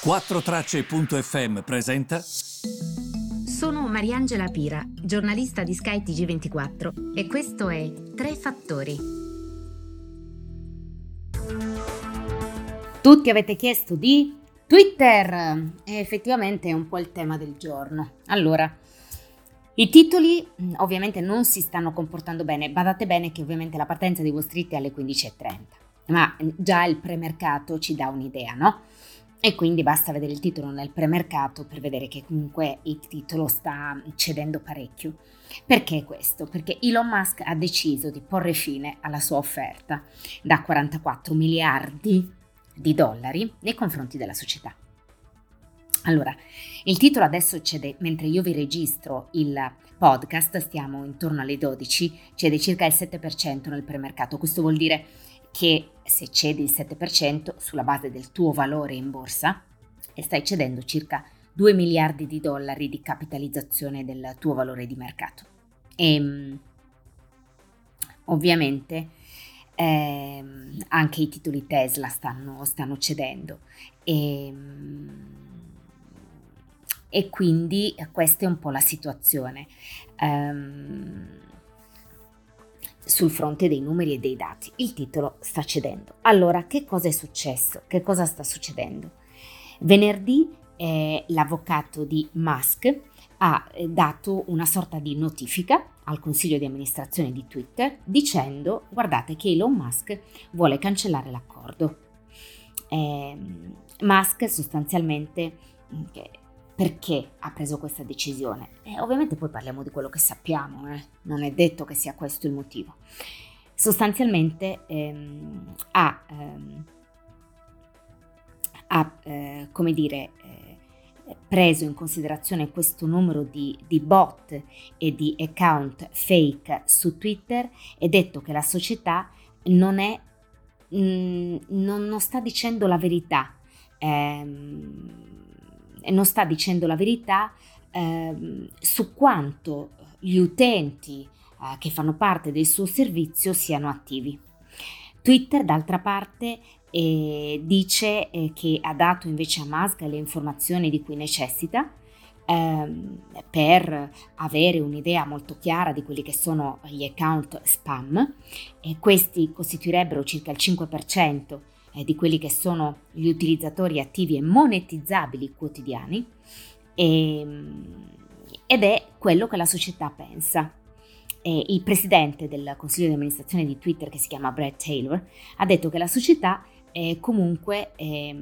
4Tracce.fm presenta. Sono Mariangela Pira, giornalista di Sky TG24 e questo è Tre Fattori. Tutti avete chiesto di Twitter e effettivamente è un po' il tema del giorno. Allora, i titoli mm, ovviamente non si stanno comportando bene, badate bene che ovviamente la partenza di Wall Street è alle 15.30, ma già il premercato ci dà un'idea, no? E quindi basta vedere il titolo nel premercato per vedere che comunque il titolo sta cedendo parecchio. Perché questo? Perché Elon Musk ha deciso di porre fine alla sua offerta da 44 miliardi di dollari nei confronti della società. Allora, il titolo adesso cede, mentre io vi registro il podcast, stiamo intorno alle 12, cede circa il 7% nel premercato. Questo vuol dire che se cedi il 7% sulla base del tuo valore in borsa e stai cedendo circa 2 miliardi di dollari di capitalizzazione del tuo valore di mercato. E ehm, ovviamente eh, anche i titoli Tesla stanno, stanno cedendo e, ehm, e, quindi questa è un po' la situazione. Um, sul fronte dei numeri e dei dati. Il titolo sta cedendo. Allora, che cosa è successo? Che cosa sta succedendo? Venerdì eh, l'avvocato di Musk ha eh, dato una sorta di notifica al consiglio di amministrazione di Twitter dicendo guardate che Elon Musk vuole cancellare l'accordo. Eh, Musk sostanzialmente perché ha preso questa decisione. E ovviamente poi parliamo di quello che sappiamo, eh? non è detto che sia questo il motivo. Sostanzialmente ehm, ha, ehm, ha eh, come dire, eh, preso in considerazione questo numero di, di, bot e di account fake su Twitter e detto che la società non è, mm, non, non, sta dicendo la verità. Ehm, non sta dicendo la verità eh, su quanto gli utenti eh, che fanno parte del suo servizio siano attivi. Twitter, d'altra parte, eh, dice eh, che ha dato invece a Musk le informazioni di cui necessita ehm, per avere un'idea molto chiara di quelli che sono gli account spam e questi costituirebbero circa il 5% eh, di quelli che sono gli utilizzatori attivi e monetizzabili quotidiani e, ehm, ed è quello che la società pensa. E il presidente del consiglio di amministrazione di Twitter, che si chiama Brad Taylor, ha detto che la società eh, comunque eh,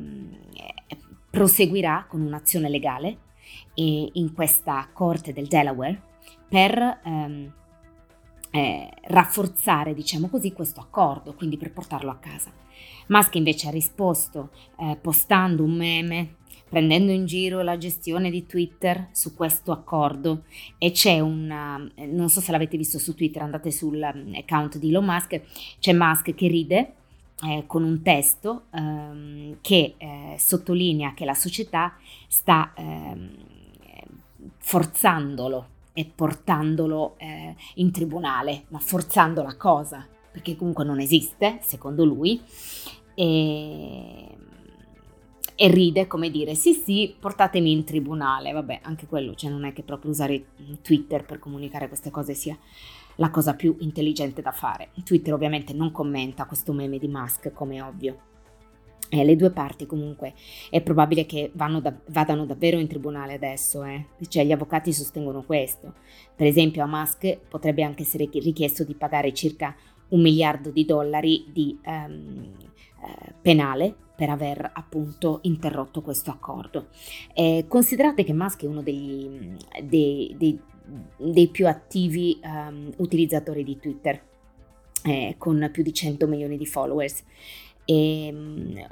proseguirà con un'azione legale in questa corte del Delaware per ehm, eh, rafforzare, diciamo così, questo accordo, quindi per portarlo a casa. Musk invece ha risposto eh, postando un meme prendendo in giro la gestione di Twitter su questo accordo e c'è un, eh, non so se l'avete visto su Twitter, andate sull'account mm, di Elon Musk, c'è Musk che ride eh, con un testo ehm, che eh, sottolinea che la società sta ehm, forzandolo e portandolo eh, in tribunale, ma forzando la cosa, perché comunque non esiste, secondo lui, e, e ride come dire sì sì portatemi in tribunale, vabbè anche quello, cioè non è che proprio usare Twitter per comunicare queste cose sia la cosa più intelligente da fare. Twitter ovviamente non commenta questo meme di Musk come ovvio. Eh, le due parti comunque è probabile che da, vadano davvero in tribunale adesso, eh? cioè gli avvocati sostengono questo. Per esempio a Musk potrebbe anche essere richiesto di pagare circa un miliardo di dollari di um, eh, penale per aver appunto interrotto questo accordo. Eh, considerate che Musk è uno degli, dei, dei, dei, più attivi um, utilizzatori di Twitter, eh, con più di 100 milioni di followers e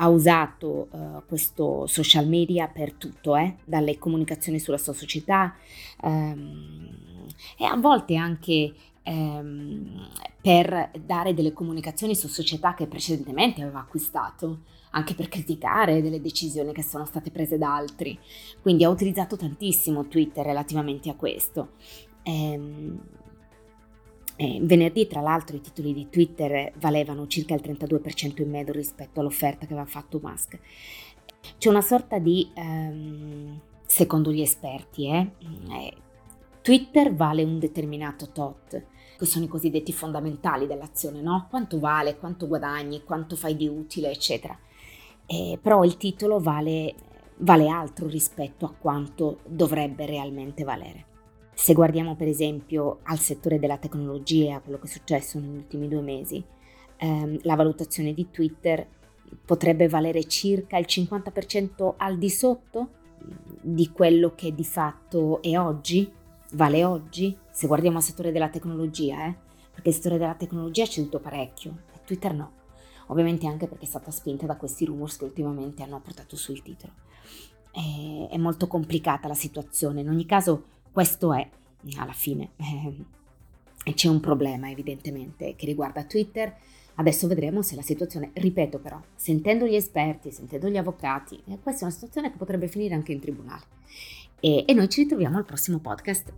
ha usato uh, questo social media per tutto, eh? dalle comunicazioni sulla sua società um, e a volte anche um, per dare delle comunicazioni su società che precedentemente aveva acquistato, anche per criticare delle decisioni che sono state prese da altri. Quindi ha utilizzato tantissimo Twitter relativamente a questo. Um, eh, venerdì, tra l'altro, i titoli di Twitter valevano circa il 32% in meno rispetto all'offerta che aveva fatto Musk. C'è una sorta di, ehm, secondo gli esperti, eh, eh, Twitter vale un determinato tot, che sono i cosiddetti fondamentali dell'azione, no? Quanto vale, quanto guadagni, quanto fai di utile, eccetera. Eh, però il titolo vale, vale altro rispetto a quanto dovrebbe realmente valere. Se guardiamo per esempio al settore della tecnologia, a quello che è successo negli ultimi due mesi, ehm, la valutazione di Twitter potrebbe valere circa il 50% al di sotto di quello che di fatto è oggi, vale oggi, se guardiamo al settore della tecnologia, eh? perché il settore della tecnologia ha ceduto parecchio, e Twitter no. Ovviamente anche perché è stata spinta da questi rumors che ultimamente hanno portato sul titolo. È, è molto complicata la situazione, in ogni caso questo è, alla fine. Eh, c'è un problema evidentemente che riguarda Twitter. Adesso vedremo se la situazione, ripeto però, sentendo gli esperti, sentendo gli avvocati, eh, questa è una situazione che potrebbe finire anche in tribunale. E, e noi ci ritroviamo al prossimo podcast.